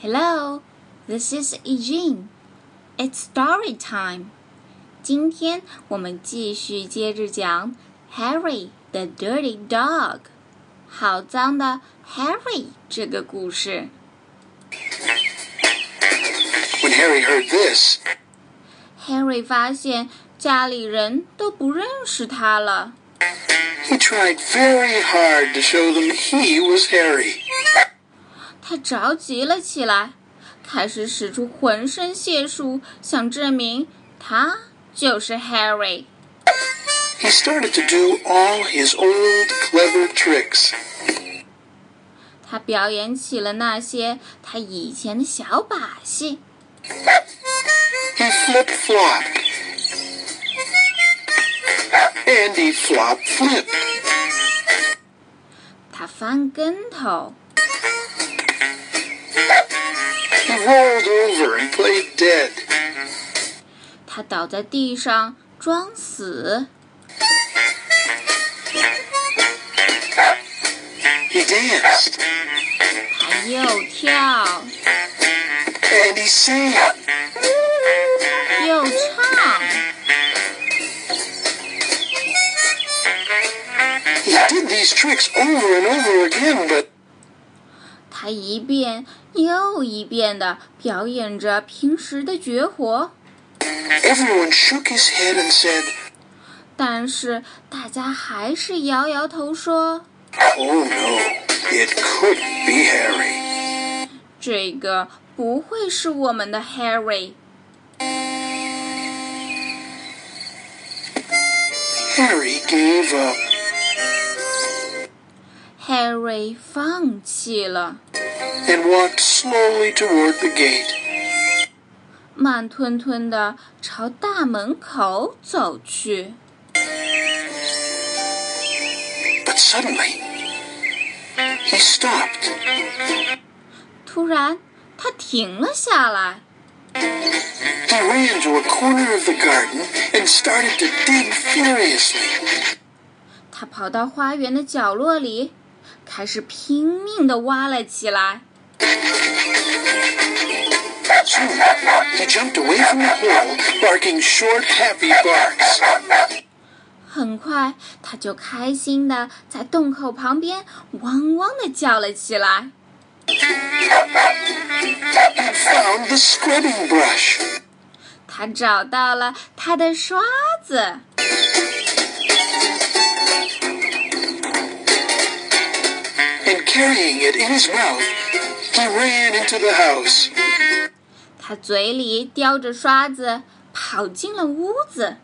Hello, this is Eugene. It's story time. 今天我们继续接着讲 Harry the Dirty Dog，好脏的 Harry 这个故事。 When Harry heard this, Harry 发现家里人都不认识他了。 he tried very hard to show them he was Harry. 他着急了起来，开始使出浑身解数，想证明他就是 Harry。He started to do all his old clever tricks. 他表演起了那些他以前的小把戏。He flip flopped. And he flop flipped. 他翻跟头，He rolled over and played dead. 他倒在地上装死， He danced. 他又跳 And he sang. 又唱。 He did these tricks over and over again, but 他一遍又一遍地表演着平时的绝活，everyone shook his head and said, 但是大家还是摇摇头说 Oh no, it couldn't be Harry. 这个不会是我们的 Harry。Harry gave up. Harry 放弃了，and walked slowly toward the gate. 慢吞吞地朝大门口走去。But suddenly, he stopped. 突然，他停了下来，He ran to a corner of the garden and started to dig furiously. 他跑到花园的角落里，开始拼命地挖了起来。Soon, he jumped away from the hole, barking short, happy barks. 很快，他就开心地在洞口旁边汪汪地叫了起来。Found the scrubbing brush. 他找到了他的刷子，carrying it in his mouth, he ran into the house. 他嘴里叼着刷子，跑进了屋子。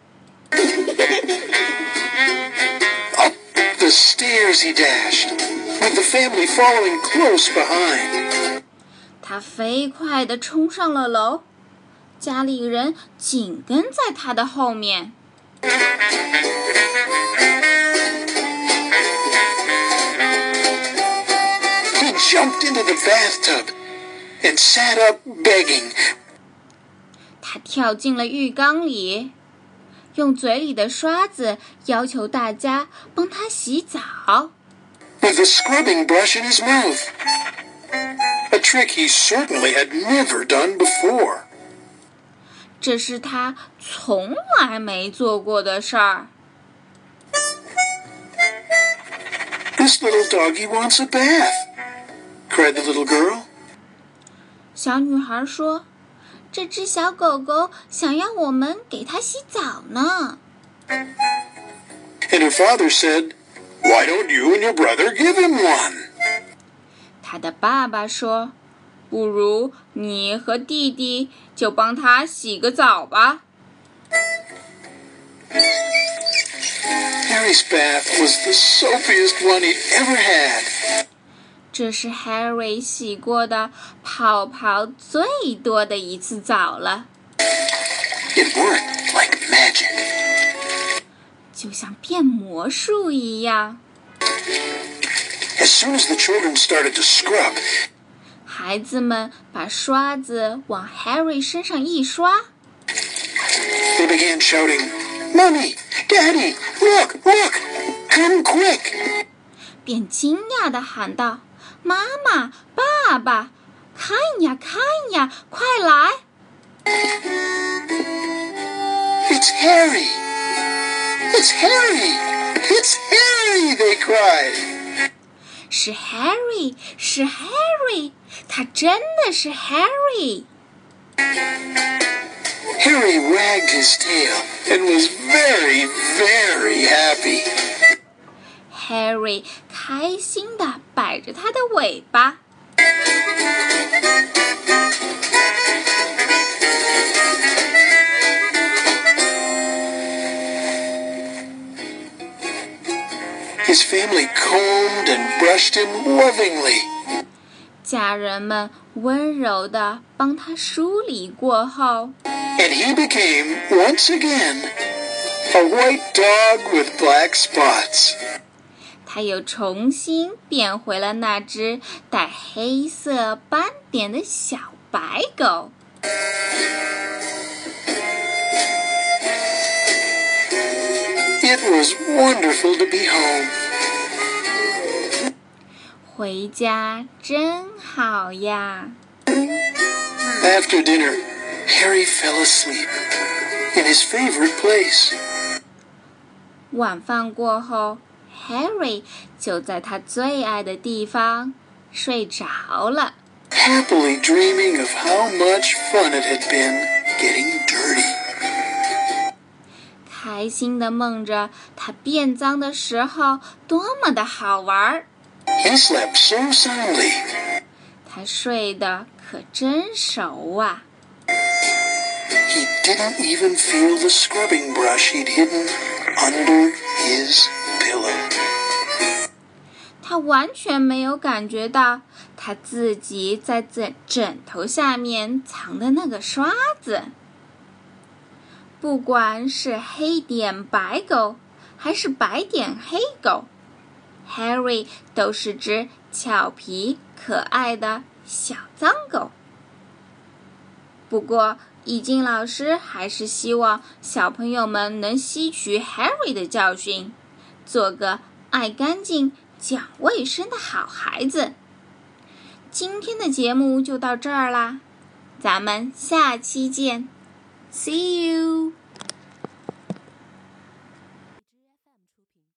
Up the stairs he dashed, with the family following close behind. 他飞快地冲上了楼，家里人紧跟在他的后面。 jumped into the bathtub and sat up begging. 他跳进了浴缸里，用嘴里的刷子要求大家帮他洗澡。 with the scrubbing brush in his mouth. A trick he certainly had never done before. 这是他从来没做过的事儿。 This little doggy wants a bath, cried the little girl. 小女孩说：“这只小狗狗想要我们给它洗澡呢。 And her father said, Why don't you and your brother give him one? ”它的爸爸说：“不如你和弟弟就帮它洗个澡吧。 Harry's bath was the soapiest one he'd ever had. ” 这是 Harry 洗过的泡泡最多的一次澡了，It worked like magic. 就像变魔术一样。As soon as the children started to scrub, 孩子们把刷子往 Harry 身上一刷，they began shouting, Mommy, Daddy, look, look, come quick. 便惊讶地喊道：“妈妈，爸爸， 看呀看呀，快来！” It's Harry! It's Harry! It's Harry! They cried. 是 Harry，是 Harry，他真的是 Harry。 Harry wagged his tail and was very, very happy. Harry 开心的摆着他的尾巴。 His family combed and brushed him lovingly. 家人们温柔的帮他梳理过后， And he became, once again, a white dog with black spots. 他又重新变回了那只带黑色斑点的小白狗。It was wonderful to be home. 回家真好呀！After dinner, Harry fell asleep in his favorite place. 晚饭过后，Harry 就在他最爱的地方睡着了。happily dreaming of how much fun it had been getting dirty. 开心的梦着他变脏的时候多么的好玩儿。He slept so soundly, 他睡得可真熟啊！he didn't even feel the scrubbing brush he'd hidden under his. 他完全没有感觉到他自己在枕枕头下面藏的那个刷子。不管是黑点白狗，还是白点黑狗，Harry 都是只俏皮可爱的小脏狗。不过，易经老师还是希望小朋友们能吸取 Harry 的教训，做个爱干净、讲卫生的好孩子。今天的节目就到这儿啦，咱们下期见，See you。